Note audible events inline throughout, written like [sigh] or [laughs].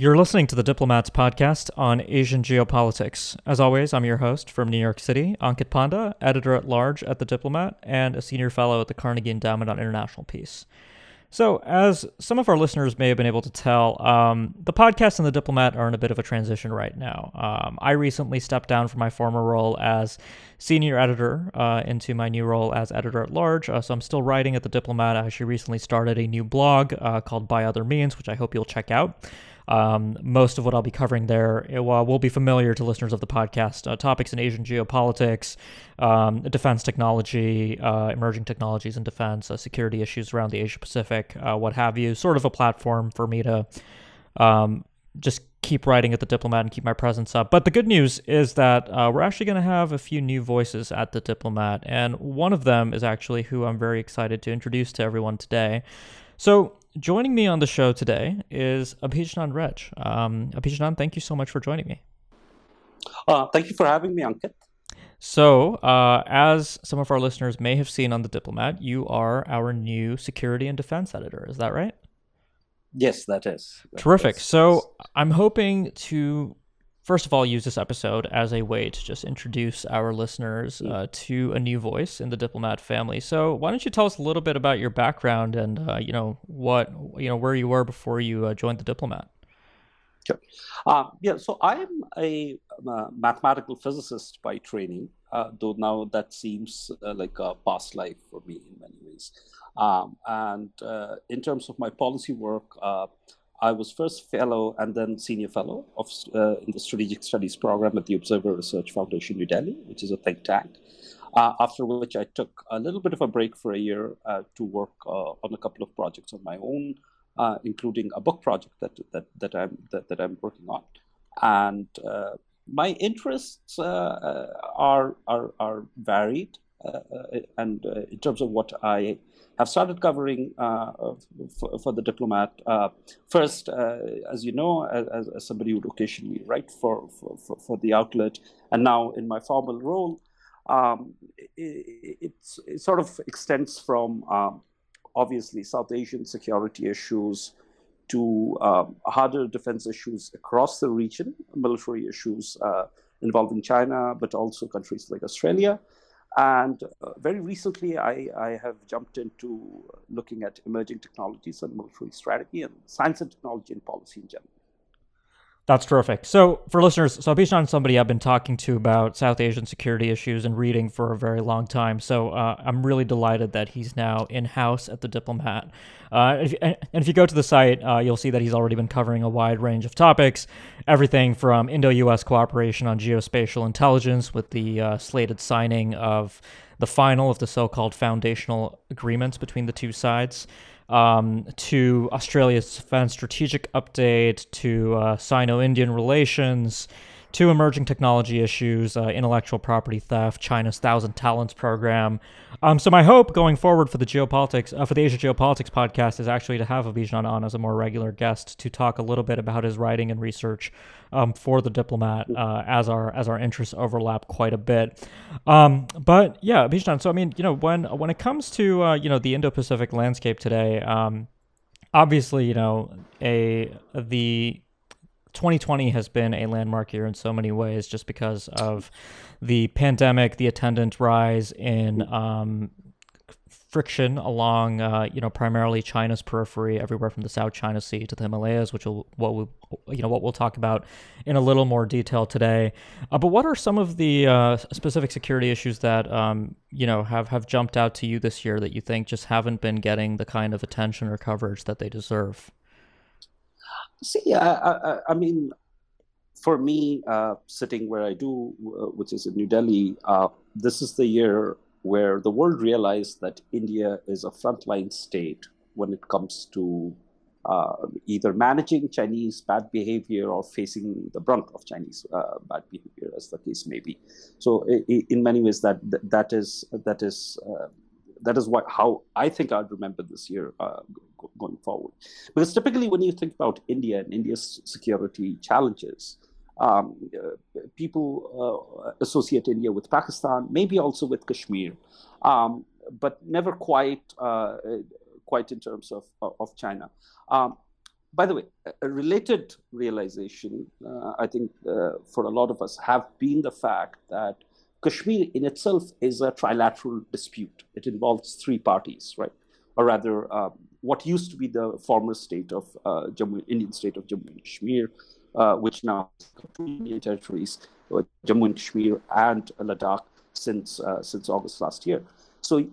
You're listening to the Diplomats podcast on Asian geopolitics. As always, I'm your host from New York City, Ankit Panda, editor at large at The Diplomat and a senior fellow at the Carnegie Endowment on International Peace. So, as some of our listeners may have been able to tell, um, the podcast and The Diplomat are in a bit of a transition right now. Um, I recently stepped down from my former role as senior editor uh, into my new role as editor at large. Uh, so, I'm still writing at The Diplomat. I actually recently started a new blog uh, called By Other Means, which I hope you'll check out. Um, most of what I'll be covering there it, will be familiar to listeners of the podcast. Uh, topics in Asian geopolitics, um, defense technology, uh, emerging technologies in defense, uh, security issues around the Asia Pacific, uh, what have you. Sort of a platform for me to um, just keep writing at the Diplomat and keep my presence up. But the good news is that uh, we're actually going to have a few new voices at the Diplomat, and one of them is actually who I'm very excited to introduce to everyone today. So, joining me on the show today is Abhijnan Rej. Um, Abhijnan, thank you so much for joining me. Uh, thank you for having me, Ankit. So, uh, as some of our listeners may have seen on The Diplomat, you are our new security and defense editor. Is that right? Yes, that is. Terrific. So, I'm hoping to first of all use this episode as a way to just introduce our listeners mm. uh, to a new voice in the diplomat family. So why don't you tell us a little bit about your background and uh, you know what you know where you were before you uh, joined the diplomat? Sure. Uh, yeah so i'm a, a, mathematical physicist by training uh, though now that seems uh, like a past life for me in many ways. Um, and in terms of my policy work I was first fellow and then senior fellow of, uh, in the strategic studies program at the Observer Research Foundation, New Delhi, which is a think tank. Uh, after which I took a little bit of a break for a year uh, to work uh, on a couple of projects of my own, uh, including a book project that that, that I'm that, that I'm working on. And uh, my interests are, are are varied, and in terms of what I have started covering uh, for, for, the diplomat. Uh, first, uh, as you know, as, as, somebody who occasionally write for, for, for, the outlet, and now in my formal role, um, it, it, sort of extends from um, obviously South Asian security issues to um, harder defense issues across the region, military issues uh, involving China, but also countries like Australia. And uh, very recently, I, I, have jumped into looking at emerging technologies and military strategy and science and technology and policy in general. That's terrific. So, for listeners, so Abhijnan is somebody I've been talking to about South Asian security issues and reading for a very long time. So, uh, I'm really delighted that he's now in house at the Diplomat. Uh, if, and if you go to the site, uh, you'll see that he's already been covering a wide range of topics, everything from Indo US cooperation on geospatial intelligence with the uh, slated signing of the final of the so called foundational agreements between the two sides um, to Australia's defense strategic update, to uh, Sino Indian relations, to emerging technology issues, uh, intellectual property theft, China's Thousand Talents program. Um, so my hope going forward for the geopolitics, uh, for the Asia Geopolitics podcast, is actually to have Abhijnan on as a more regular guest to talk a little bit about his writing and research um, for the Diplomat, uh, as our as our interests overlap quite a bit. Um, but yeah, Abhijnan. So I mean, you know, when when it comes to uh, you know the Indo-Pacific landscape today, um, obviously, you know, a the 2020 has been a landmark year in so many ways just because of the pandemic, the attendant rise in um, friction along, uh, you know, primarily China's periphery, everywhere from the South China Sea to the Himalayas, which will what we, you know, what we'll talk about in a little more detail today. Uh, but what are some of the uh, specific security issues that um, you know have have jumped out to you this year that you think just haven't been getting the kind of attention or coverage that they deserve? See, I, I, I mean, for me, uh, sitting where I do, uh, which is in New Delhi, uh, this is the year where the world realized that India is a frontline state when it comes to uh, either managing Chinese bad behavior or facing the brunt of Chinese uh, bad behavior, as the case may be. So, in many ways, that that is that is uh, that is what how I think I'd remember this year uh, going forward. Because typically, when you think about India and India's security challenges, um, uh, people uh, associate India with Pakistan, maybe also with Kashmir, um, but never quite uh, quite in terms of of China. Um, by the way, a related realization, uh, I think, uh, for a lot of us, have been the fact that Kashmir in itself is a trilateral dispute. It involves three parties, right? Or rather, um, what used to be the former state of uh, Jammu, Indian state of Jammu and Kashmir, uh, which now Indian territories, uh, Jammu and Kashmir and Ladakh since uh, since August last year. So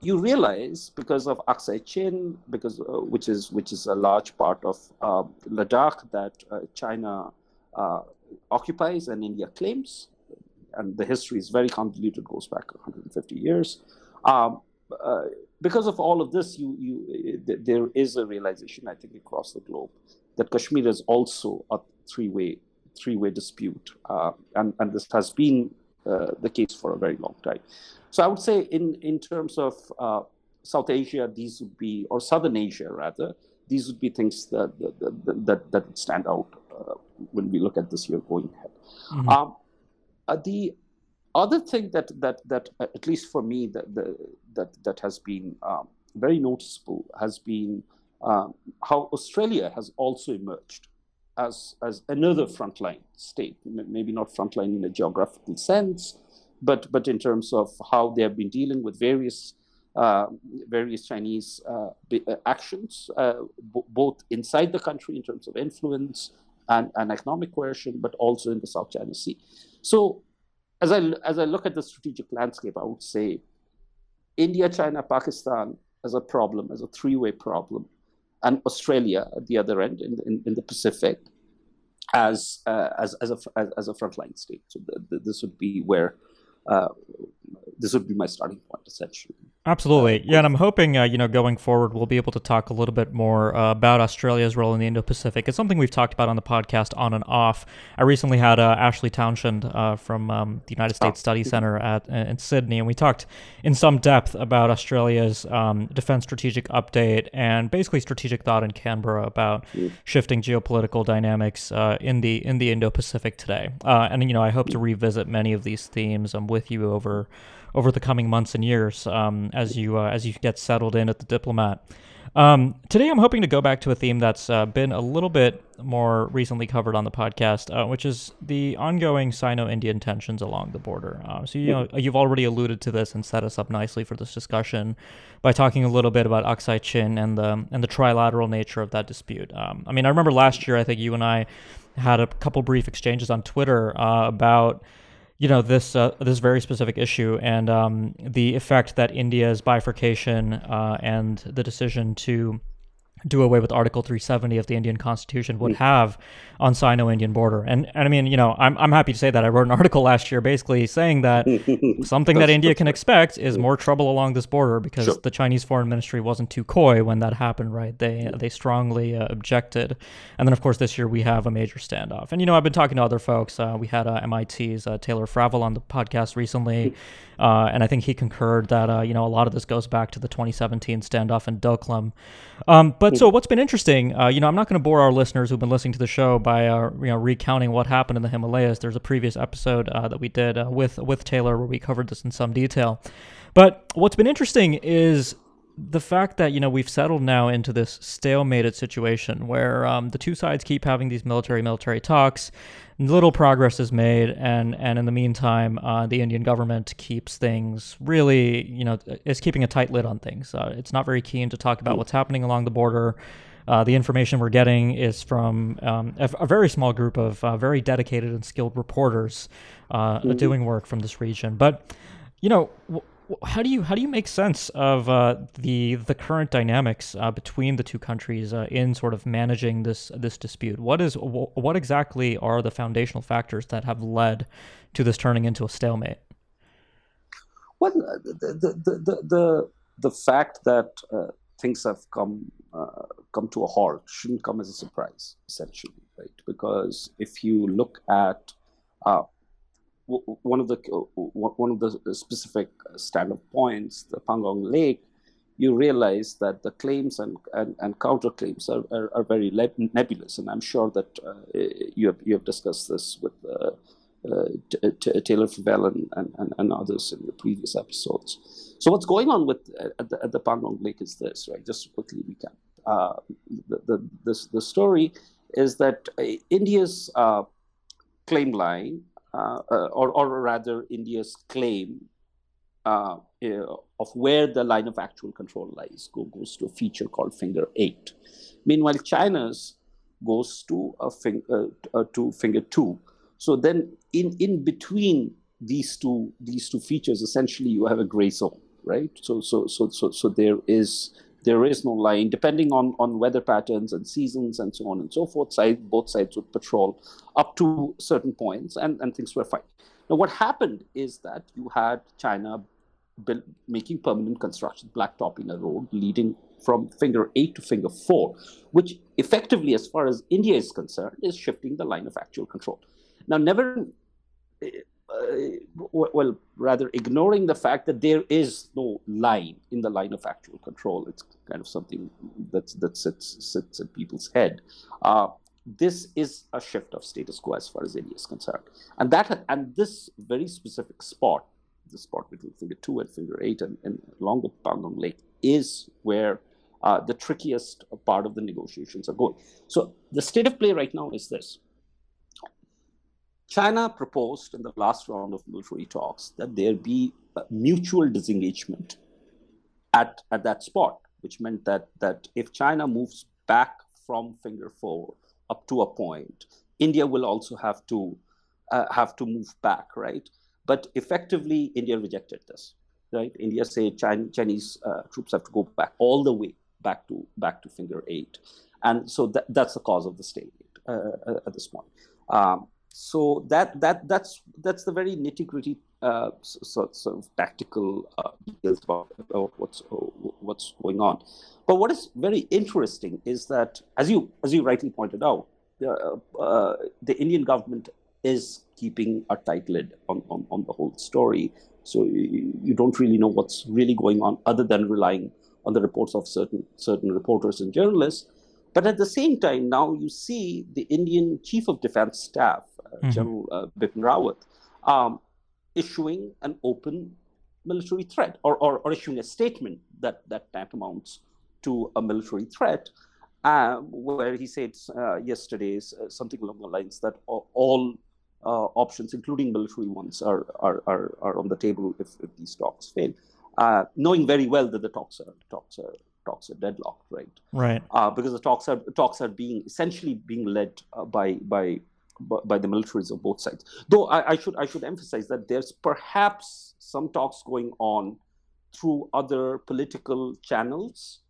you realize because of Aksai Chin, because uh, which is which is a large part of uh, Ladakh that China occupies and India claims, and the history is very convoluted, goes back 150 years. Um, uh, because of all of this, you you there is a realization, I think, across the globe that Kashmir is also a three-way three-way dispute, uh, and and this has been the case for a very long time. So I would say in, in terms of uh, South Asia, these would be, or Southern Asia rather, these would be things that, that, that, that would stand out uh, when we look at this year going ahead. Mm-hmm. Um, uh, the other thing that, that, that uh, at least for me, that, the, that, that has been um, very noticeable has been um, how Australia has also emerged as, as another frontline state, maybe not frontline in a geographical sense, but but in terms of how they have been dealing with various uh, various Chinese uh, uh actions, uh, both inside the country in terms of influence and, and economic coercion, but also in the South China Sea. So, as I as I look at the strategic landscape, I would say India, China, Pakistan as a problem, as a three-way problem, and Australia at the other end in, in, in the Pacific as, uh, as, as, a, as, as, a frontline state. So this would be where uh, this would be my starting point essentially. Absolutely, yeah, and I'm hoping uh, you know going forward we'll be able to talk a little bit more uh, about Australia's role in the Indo-Pacific. It's something we've talked about on the podcast on and off. I recently had uh, Ashley Townshend uh, from um, the United States oh. Study Center at uh, in Sydney, and we talked in some depth about Australia's um, defense strategic update and basically strategic thought in Canberra about mm. shifting geopolitical dynamics uh, in the in the Indo-Pacific today. and you know I hope to revisit many of these themes um, with you over over the coming months and years um, as you uh, as you get settled in at the diplomat. Um, today, I'm hoping to go back to a theme that's uh, been a little bit more recently covered on the podcast, uh, which is the ongoing Sino-Indian tensions along the border. Uh, so, you know, you've already alluded to this and set us up nicely for this discussion by talking a little bit about Aksai Chin and the and the trilateral nature of that dispute. Um, I mean, I remember last year, I think you and I had a couple brief exchanges on Twitter uh, about you know this uh, this very specific issue and um, the effect that India's bifurcation uh, and the decision to do away with Article 370 of the Indian Constitution would have on Sino-Indian border. And, and I mean, you know, I'm, I'm happy to say that I wrote an [laughs] article last year basically saying that [laughs] something that India can expect is more trouble along this border because sure. the Chinese Foreign Ministry wasn't too coy when that happened, right? They they strongly uh, objected. And then, of course, this year we have a major standoff. And, you know, I've been talking to other folks. Uh, we had uh, MIT's uh, Taylor Fravel on the podcast recently. Uh, and I think he concurred that uh, you know a lot of this goes back to the 2017 standoff in Doklam. Um, but so what's been interesting, uh, you know, I'm not going to bore our listeners who've been listening to the show by uh, you know recounting what happened in the Himalayas. There's a previous episode uh, that we did uh, with with Taylor where we covered this in some detail. But what's been interesting is the fact that you know we've settled now into this stalemated situation where um, the two sides keep having these military military talks little progress is made, and and in the meantime, uh, the Indian government keeps things really, you know, is keeping a tight lid on things. Uh, it's not very keen to talk about what's happening along the border. Uh, the information we're getting is from um, a, a, very small group of uh, very dedicated and skilled reporters uh, mm-hmm. doing work from this region. But you know, how do you how do you make sense of uh, the the current dynamics uh, between the two countries uh, in sort of managing this this dispute? What is what exactly are the foundational factors that have led to this turning into a stalemate? Well, the the the the, the fact that uh, things have come uh, come to a halt shouldn't come as a surprise, essentially, right? Because if you look at uh, one of the one of the specific stand-up points, the Pangong Lake, you realize that the claims and, and, and counterclaims are, are, are, very nebulous. And I'm sure that uh, you, have, you have discussed this with uh, uh, Taylor Fravel and, and, and, others in the previous episodes. So what's going on with at the, at the Pangong Lake is this, right? Just quickly recap. uh, the, the, the, the story is that uh, India's uh, claim line, uh, uh, Uh, uh, or, or rather India's claim uh, eh, of where the line of actual control lies, go, goes to a feature called finger eight. Meanwhile, China's goes to a finger uh, to finger two. So then, in in between these two these two features, essentially, you have a gray zone, right? So so so so so there is there is no line depending on on weather patterns and seasons and so on and so forth side both sides would patrol up to certain points and and things were fine. Now what happened is that you had china build, making permanent construction blacktopping a road leading from finger 8 to finger 4 which effectively as far as india is concerned is shifting the line of actual control. Now never uh, well, rather ignoring the fact that there is no line in the line of actual control. It's kind of something that's, that sits, sits in people's head. Uh, this is a shift of status quo as far as India is concerned. And that and this very specific spot, the spot between finger two and finger eight and, and along the Pangong Lake is where uh, the trickiest part of the negotiations are going. So the state of play right now is this. China proposed in the last round of military talks that there be mutual disengagement at, at that spot, which meant that, that if China moves back from finger four up to a point, India will also have to uh, have to move back, right? But effectively, India rejected this, right? India said China, Chinese uh, troops have to go back all the way back to back to finger eight, and so that, that's the cause of the stalemate uh, at this point. Um, so that that that's that's the very nitty gritty uh, sort, sort of tactical uh, details about, about what's what's going on. But what is very interesting is that, as you as you rightly pointed out, uh, uh, the Indian government is keeping a tight lid on, on, on the whole story. So you, you, don't really know what's really going on, other than relying on the reports of certain certain reporters and journalists. But at the same time, now you see the Indian Chief of Defense Staff mm-hmm. General uh, Bipin Rawat, um, issuing an open military threat or, or, or, issuing a statement that, that tantamounts to a military threat, uh, where he said uh, yesterday uh, something along the lines that all, all uh, options, including military ones, are, are, are, are on the table if, if these talks fail, uh, knowing very well that the talks are, talks are talks are deadlocked, right? Right. Uh, because the talks are talks are being essentially being led uh, by by by the militaries of both sides. Though I, I, should I should emphasize that there's perhaps some talks going on through other political channels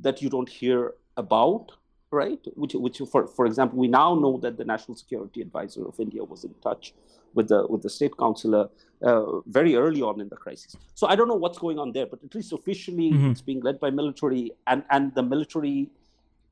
that you don't hear about, right? Which which for for example, we now know that the National Security Advisor of India was in touch with the with the state councillor uh, very early on in the crisis. So I don't know what's going on there, but at least officially mm-hmm. it's being led by military and and the military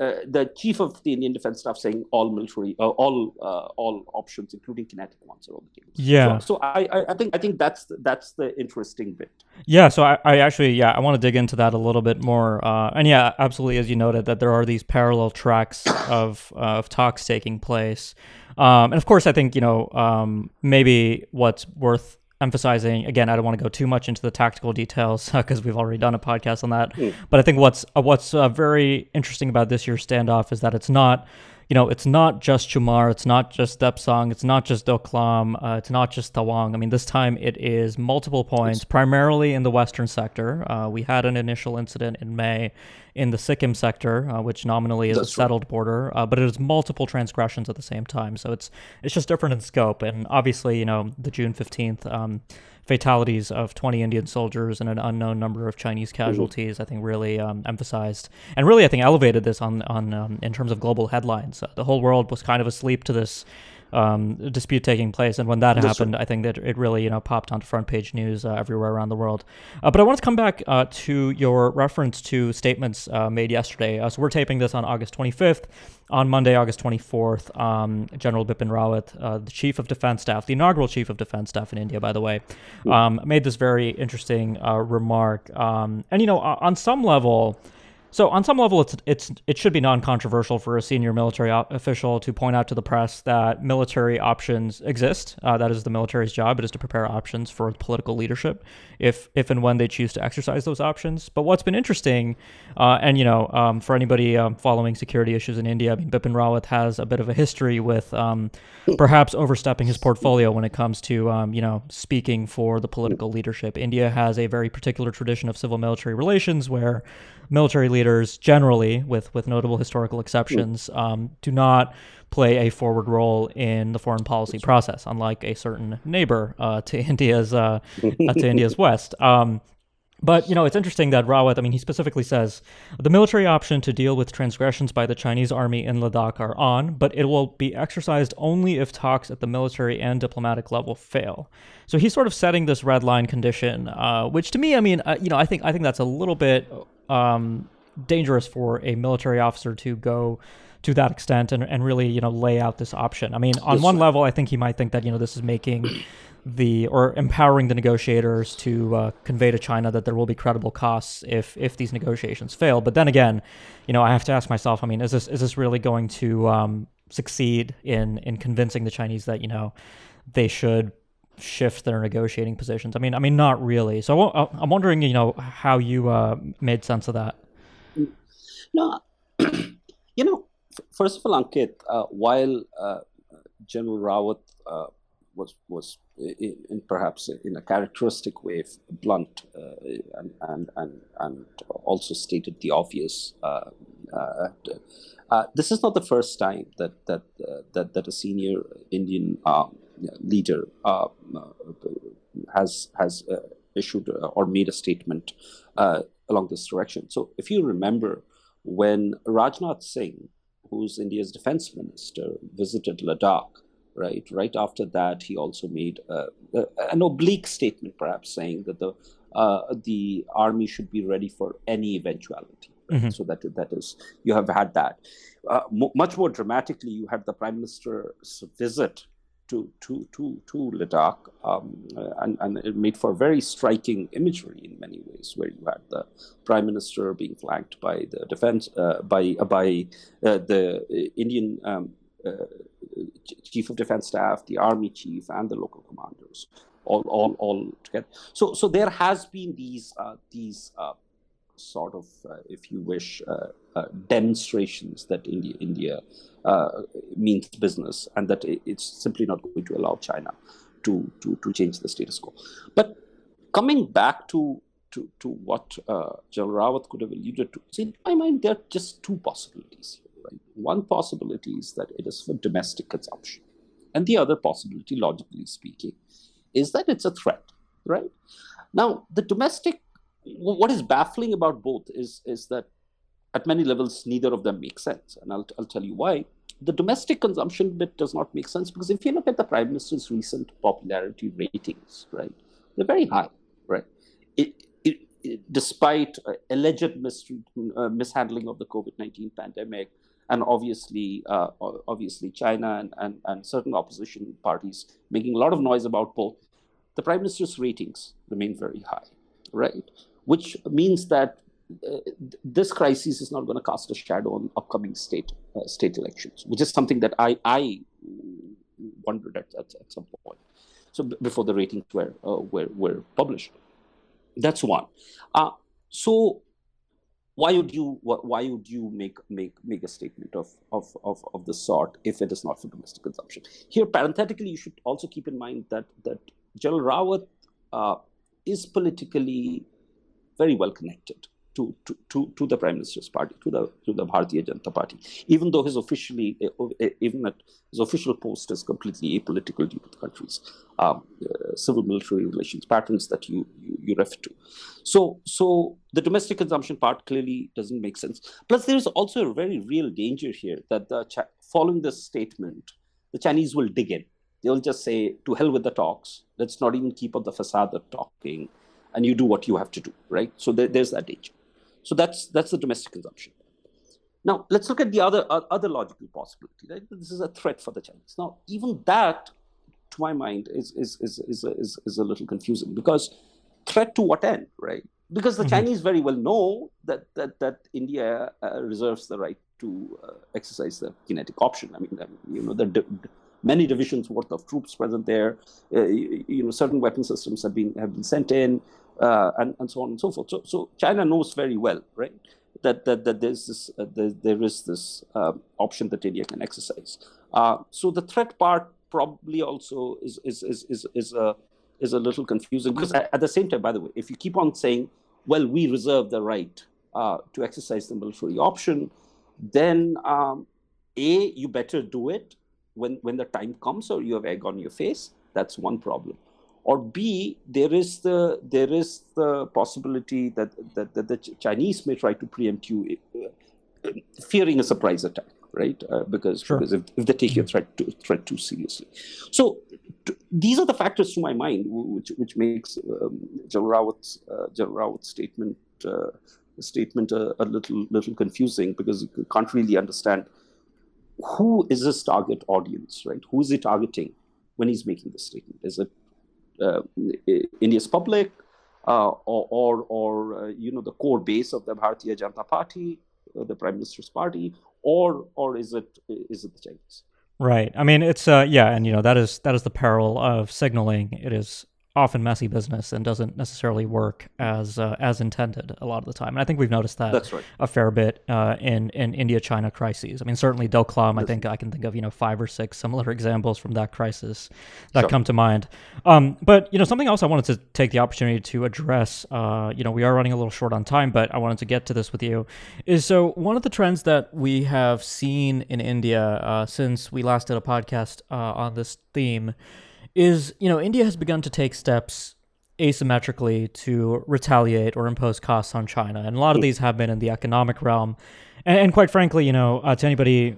uh, the chief of the Indian Defense Staff saying all military, uh, all uh, all options, including kinetic ones, are on the table. Yeah. So, so I, I think I think that's the, that's the interesting bit. Yeah. So I, I actually yeah I want to dig into that a little bit more. Uh, and yeah, absolutely, as you noted, that there are these parallel tracks of of talks taking place. Um, and of course, I think you know um, maybe what's worth emphasizing again i don't want to go too much into the tactical details [laughs] because we've already done a podcast on that mm. but i think what's uh, what's uh, very interesting about this year's standoff is that it's not you know, it's not just Chumar, it's not just Depsang, it's not just Doklam, uh, it's not just Tawang. I mean, this time it is multiple points, primarily in the western sector. Uh, we had an initial incident in May in the Sikkim sector, uh, which nominally is That's a settled right. border, uh, but it is multiple transgressions at the same time. So it's it's just different in scope. And obviously, you know, the June fifteenth. Um, fatalities of 20 Indian soldiers and an unknown number of Chinese casualties, mm-hmm. I think really um, emphasized and really I think elevated this on on um, in terms of global headlines. Uh, the whole world was kind of asleep to this um, dispute taking place. And when that That's happened, right. I think that it really you know popped onto front page news uh, everywhere around the world. Uh, but I want to come back uh, to your reference to statements uh, made yesterday. Uh, so we're taping this on August 25th. On Monday, August 24th, um, General Bipin Rawat, uh, the Chief of Defense Staff, the inaugural Chief of Defense Staff in India, by the way, um, made this very interesting remark. Um, and you know, on some level So on some level, it's it's it should be non-controversial for a senior military official to point out to the press that military options exist. Uh, that is the military's job. It is to prepare options for political leadership, if if and when they choose to exercise those options. But what's been interesting, uh, and you know, um, for anybody um, following security issues in India, I mean, Bipin Rawat has a bit of a history with um, perhaps overstepping his portfolio when it comes to um, you know speaking for the political leadership. India has a very particular tradition of civil-military relations where military leaders generally, with with notable historical exceptions, um, do not play a forward role in the foreign policy process, unlike a certain neighbor uh, to [laughs] India's uh, to India's [laughs] west. Um, but you know, it's interesting that Rawat. I mean, he specifically says the military option to deal with transgressions by the Chinese army in Ladakh are on, but it will be exercised only if talks at the military and diplomatic level fail. So he's sort of setting this red line condition, uh, which to me, I mean, uh, you know, I think I think that's a little bit um, dangerous for a military officer to go to that extent and, and really you know lay out this option. I mean, on one level, I think he might think that you know this is making the or empowering the negotiators to uh, convey to China that there will be credible costs if if these negotiations fail. But then again, you know, I have to ask myself. I mean, is this is this really going to um, succeed in in convincing the Chinese that you know they should shift their negotiating positions? I mean, I mean, not really. So I'm wondering, you know, how you uh, made sense of that. No, [clears throat] you know, first of all, Ankit, uh, while uh, General Rawat uh, was was in, perhaps in a characteristic way blunt uh, and, and and and also stated the obvious. this is not the first time that that that that a senior Indian leader uh, has has uh, issued uh, or made a statement along this direction. So, if you remember, when Rajnath Singh, who's India's defense minister, visited Ladakh, right, right after that, he also made an oblique statement, perhaps saying that the uh, the army should be ready for any eventuality. Right? Mm-hmm. So that that is you have had that. Uh, much more dramatically, you had the prime minister's visit to to to to Ladakh, um, and and it made for very striking imagery in many ways, where you had the prime minister being flanked by the defense uh, by uh, by uh, the Indian um, chief of defense staff, the army chief, and the local commanders, all all all together. So so there has been these uh, these uh, sort of, uh, if you wish, uh, uh, demonstrations that India, India means business and that it's simply not going to allow China to, to, to change the status quo. But coming back to to, to what uh, General Rawat could have alluded to. In my mind, there are just two possibilities here. One possibility is that it is for domestic consumption, and the other possibility, logically speaking, is that it's a threat. Right? Now, the domestic what is baffling about both is is that at many levels neither of them make sense. And I'll, I'll tell you why. The domestic consumption bit does not make sense because if you look at the prime minister's recent popularity ratings right they're very high right? It, it, it, despite uh, alleged uh, mishandling of the covid-19 pandemic and obviously uh, obviously china and, and, and certain opposition parties making a lot of noise about both the prime minister's ratings remain very high right which means that uh, this crisis is not going to cast a shadow on upcoming state uh, state elections, which is something that I I wondered at, at, at some point. So b- before the ratings were uh, were were published, that's one. Uh, so why would you why would you make make make a statement of of of, of the sort if it is not for domestic consumption? Here, parenthetically, you should also keep in mind that that General Rawat uh, is politically very well connected to, to, to, the Prime Minister's party, to the to the Bharatiya Janata Party, even though his officially uh, uh, even at his official post is completely apolitical due to the country's um, uh, civil military relations patterns that you, you, you refer to. So so the domestic consumption part clearly doesn't make sense. Plus, there is also a very real danger here that the following this statement, the Chinese will dig in. They'll just say, "To hell with the talks. Let's not even keep up the facade of talking." and you do what you have to do, right? So there, there's that danger. So that's that's the domestic consumption. Now let's look at the other uh, other logical possibility. Right? This is a threat for the Chinese. Now even that, to my mind, is is is is a, is, is a little confusing because threat to what end, right? because the mm-hmm. Chinese very well know that that that India uh, reserves the right to uh, exercise the kinetic option. I mean, um, you know, the di- many divisions worth of troops present there. Uh, you, you, know, certain weapon systems have been have been sent in, uh, and and so on and so forth. So so China knows very well, right? That, that, that there's this, uh, there, there is this um, option that India can exercise. Uh, so the threat part probably also is is is is, is a is a little confusing because at, at the same time, by the way, if you keep on saying well, we reserve the right uh, to exercise the military option, then um, A, you better do it when, when the time comes or you have egg on your face. That's one problem. Or B, there is the there is the possibility that, that, that the Chinese may try to preempt you, uh, fearing a surprise attack right? Uh, because, sure. because if, if they take your threat too, threat too seriously. So to, these are the factors to my mind which, which makes um, General Rawat's, uh, General Rawat's statement uh, statement a, a, little little confusing because you can't really understand who is his target audience, right? Who is he targeting when he's making this statement? Is it India's public, uh, or or, or uh, you know the core base of the Bharatiya Janata Party, uh, the Prime Minister's party, or or is it is it the Chinese? Right. I mean, it's uh, yeah, and you know that is that is the peril of signaling. It is often messy business and doesn't necessarily work as uh, as intended a lot of the time. And I think we've noticed that That's right. a fair bit uh, in in India China crises. I mean, certainly Doklam. I think I can think of you know five or six similar [laughs] examples from that crisis that sure. come to mind. Um, but you know something else I wanted to take the opportunity to address. Uh, you know, we are running a little short on time, but I wanted to get to this with you. Is so one of the trends that we have seen in India uh, since we last did a podcast uh, on this theme is you know India has begun to take steps asymmetrically to retaliate or impose costs on China, and a lot of these have been in the economic realm. And, and quite frankly, you know, uh, to anybody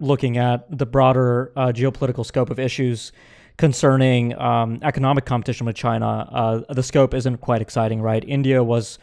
looking at the broader uh, geopolitical scope of issues concerning um, economic competition with China, uh, the scope isn't quite exciting, right? India was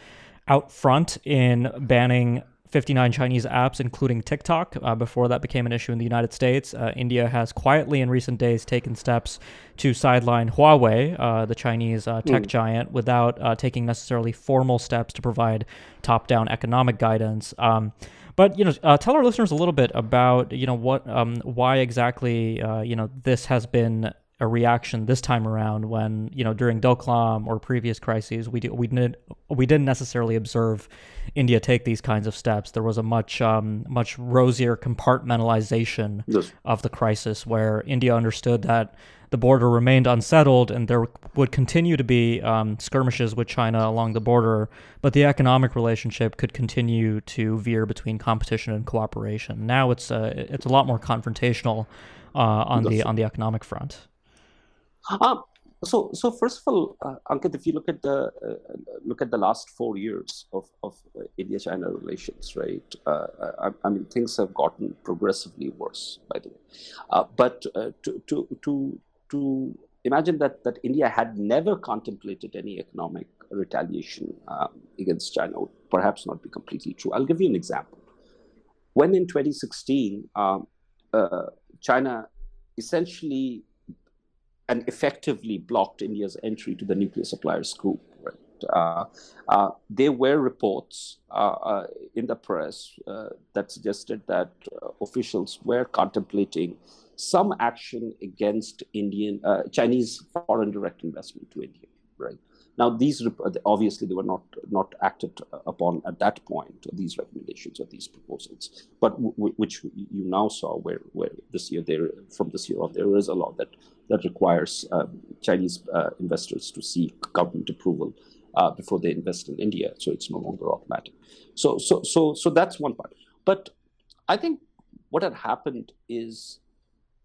out front in banning 59 Chinese apps, including TikTok, uh, before that became an issue in the United States. Uh, India has quietly in recent days taken steps to sideline Huawei, uh, the Chinese uh, tech mm. giant, without uh, taking necessarily formal steps to provide top down economic guidance. Um, but you know, uh, tell our listeners a little bit about you know what, um, why exactly you know this has been a reaction this time around when you know during Doklam or previous crises we do, we didn't we didn't necessarily observe India take these kinds of steps. There was a much um, much rosier compartmentalization yes. of the crisis where India understood that the border remained unsettled and there would continue to be um, skirmishes with China along the border, but the economic relationship could continue to veer between competition and cooperation. Now it's uh, it's a lot more confrontational uh, on the on the economic front. Um, so, so first of all, uh, Ankit, if you look at the uh, look at the last four years of of uh, India-China relations, right? Uh, I, I, mean, things have gotten progressively worse, by the way. Uh, but uh, to to to to imagine that that India had never contemplated any economic retaliation um, against China would perhaps not be completely true. I'll give you an example. When in 2016, um, China essentially and effectively blocked India's entry to the nuclear suppliers group. Uh, uh, there were reports uh, uh in the press uh, that suggested that uh, officials were contemplating some action against Indian Chinese foreign direct investment to India. Right now, these obviously they were not not acted upon at that point. These recommendations or these proposals, but which you now saw, where where this year there from this year on there is a law that that requires uh, Chinese uh, investors to seek government approval uh, before they invest in India. So it's no longer automatic. So so so so that's one part. But I think what had happened is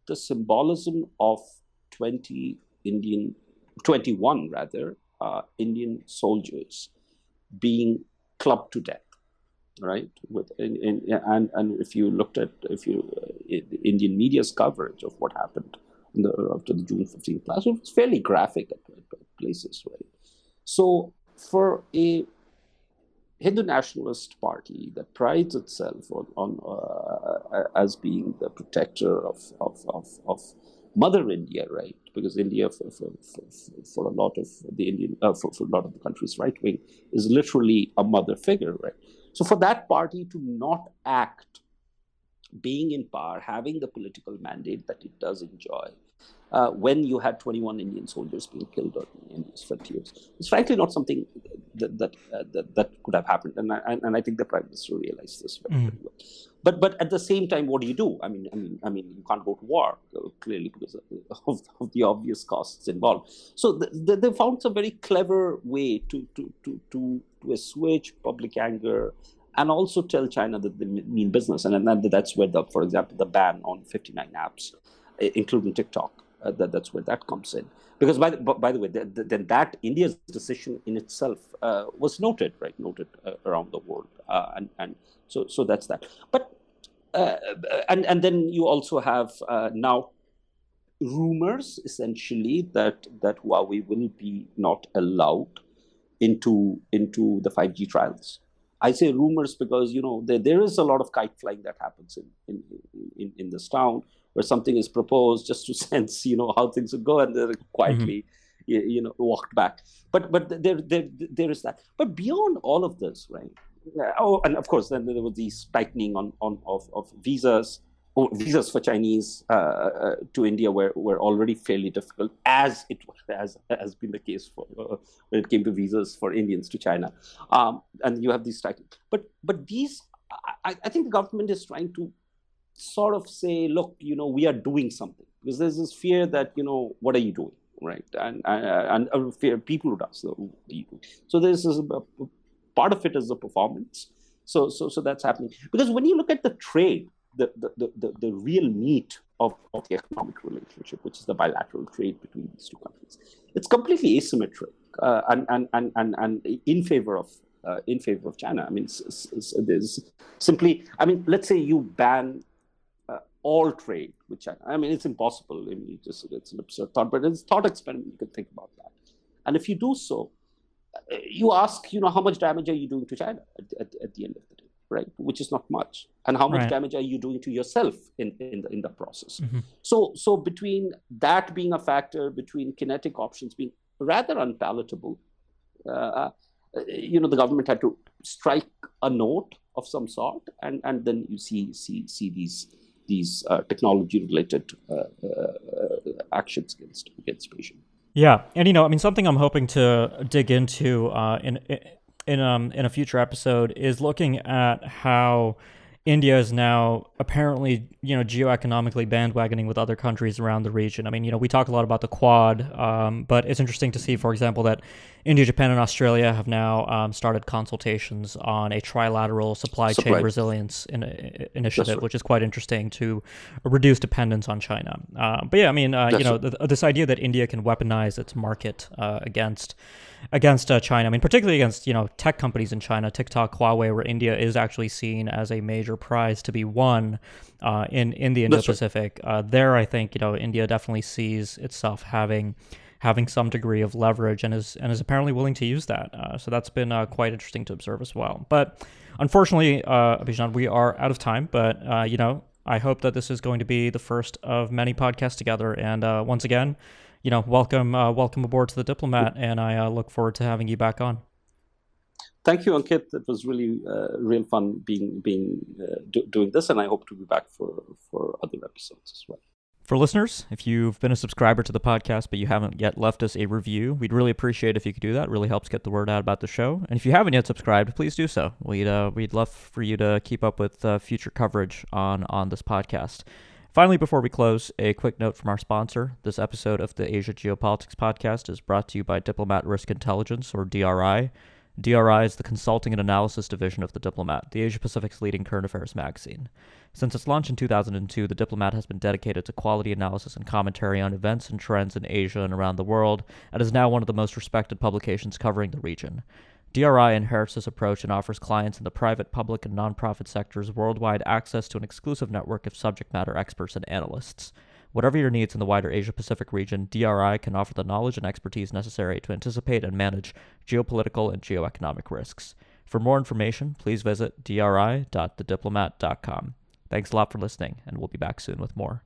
the symbolism of 20 Indian 21 rather uh, Indian soldiers being clubbed to death, right? With in, in, and and if you looked at if you uh, Indian media's coverage of what happened the, after the June 15th class, it was fairly graphic at, at places, right? So for a Hindu nationalist party that prides itself on, on uh, as being the protector of, of, of, of Mother India, right? Because India, for, for, for, for a lot of the Indian, uh, for, for a lot of the country's right wing, is literally a mother figure, right? So for that party to not act, being in power, having the political mandate that it does enjoy, uh, when you had 21 Indian soldiers being killed in these frontiers. It's frankly not something that that, uh, that, that, could have happened, and I, and I think the prime minister realized this very, mm. very well. But but at the same time, what do you do? I mean I mean I mean you can't go to war uh, clearly because [laughs] of, of, the obvious costs involved. So the, the, they found some very clever way to to to to, to assuage public anger and also tell China that they mean business. And, and that's where the, for example, the ban on 59 apps, including TikTok, uh, that, that's where that comes in. Because by the, by the way, the, the, then that India's decision in itself uh, was noted, right? Noted uh, around the world, uh, and and so so that's that. But and and then you also have uh, now rumors essentially that that Huawei will be not allowed into into the 5G trials. I say rumors because you know there, there is a lot of kite flying that happens in in, in, in this town where something is proposed just to [laughs] sense you know how things will go and then quietly mm-hmm. you, you, know walked back but but there, there there is that but beyond all of this right oh and of course then there was these tightening on on of, of visas oh, visas for Chinese uh, uh, to India were, were already fairly difficult, as it has has been the case for uh, when it came to visas for Indians to China. Um, and you have these tightening, but but these, I, I, think the government is trying to sort of say, look, you know, we are doing something because there's this fear that you know, what are you doing, right? And and, and fear people who does so. So there's this, part of it is the performance. So so so that's happening because when you look at the trade, the the the, the real meat of, of the economic relationship, which is the bilateral trade between these two countries, it's completely asymmetric uh, and, and and and and in favor of uh, in favor of China. I mean, there's simply, I mean, let's say you ban all trade with China. I mean, it's impossible. I mean, just, it's an absurd thought, but it's a thought experiment. You can think about that. And if you do so, you ask, you know, how much damage are you doing to China at, at, at the end of the day, right? Which is not much. And how much right. damage are you doing to yourself in, in, the, in the process? Mm-hmm. So, so between that being a factor, between kinetic options being rather unpalatable, uh, you know, the government had to strike a note of some sort, and, and then you see see see these these uh, technology related uh, uh, actions against against Beijing. Yeah, and you know, I mean, something I'm hoping to dig into in in um in a future episode is looking at how India is now apparently, you know, geoeconomically bandwagoning with other countries around the region. I mean, you know, we talk a lot about the Quad, um, but it's interesting to see, for example, that India, Japan, and Australia have now um, started consultations on a trilateral supply chain resilience in, in, initiative, right. which is quite interesting to reduce dependence on China. Uh, but yeah, I mean, uh, you know, th- this idea that India can weaponize its market uh, against against uh, China. I mean, particularly against you know tech companies in China, TikTok, Huawei, where India is actually seen as a major prize to be won uh, in in the Indo-Pacific. Right. Uh, there, I think you know India definitely sees itself having having some degree of leverage and is and is apparently willing to use that. Uh, so that's been uh, quite interesting to observe as well. But unfortunately, uh, Abhijnan, we are out of time. But uh, you know, I hope that this is going to be the first of many podcasts together. And uh, once again you know, welcome, uh, welcome aboard to the Diplomat, and I uh, look forward to having you back on. Thank you, Ankit. It was really uh, real fun being being uh, do, doing this, and I hope to be back for for other episodes as well. For listeners, if you've been a subscriber to the podcast but you haven't yet left us a review, we'd really appreciate if you could do that. It really helps get the word out about the show. And if you haven't yet subscribed, please do so. We'd uh, we'd love for you to keep up with uh, future coverage on on this podcast. Finally, before we close, a quick note from our sponsor. This episode of the Asia Geopolitics Podcast is brought to you by Diplomat Risk Intelligence, or DRI. DRI is the consulting and analysis division of The Diplomat, the Asia Pacific's leading current affairs magazine. Since its launch in 2002, The Diplomat has been dedicated to quality analysis and commentary on events and trends in Asia and around the world, and is now one of the most respected publications covering the region. DRI inherits this approach and offers clients in the private, public, and nonprofit sectors worldwide access to an exclusive network of subject matter experts and analysts. Whatever your needs in the wider Asia Pacific region, DRI can offer the knowledge and expertise necessary to anticipate and manage geopolitical and geoeconomic risks. For more information, please visit dri.thediplomat.com. Thanks a lot for listening, and we'll be back soon with more.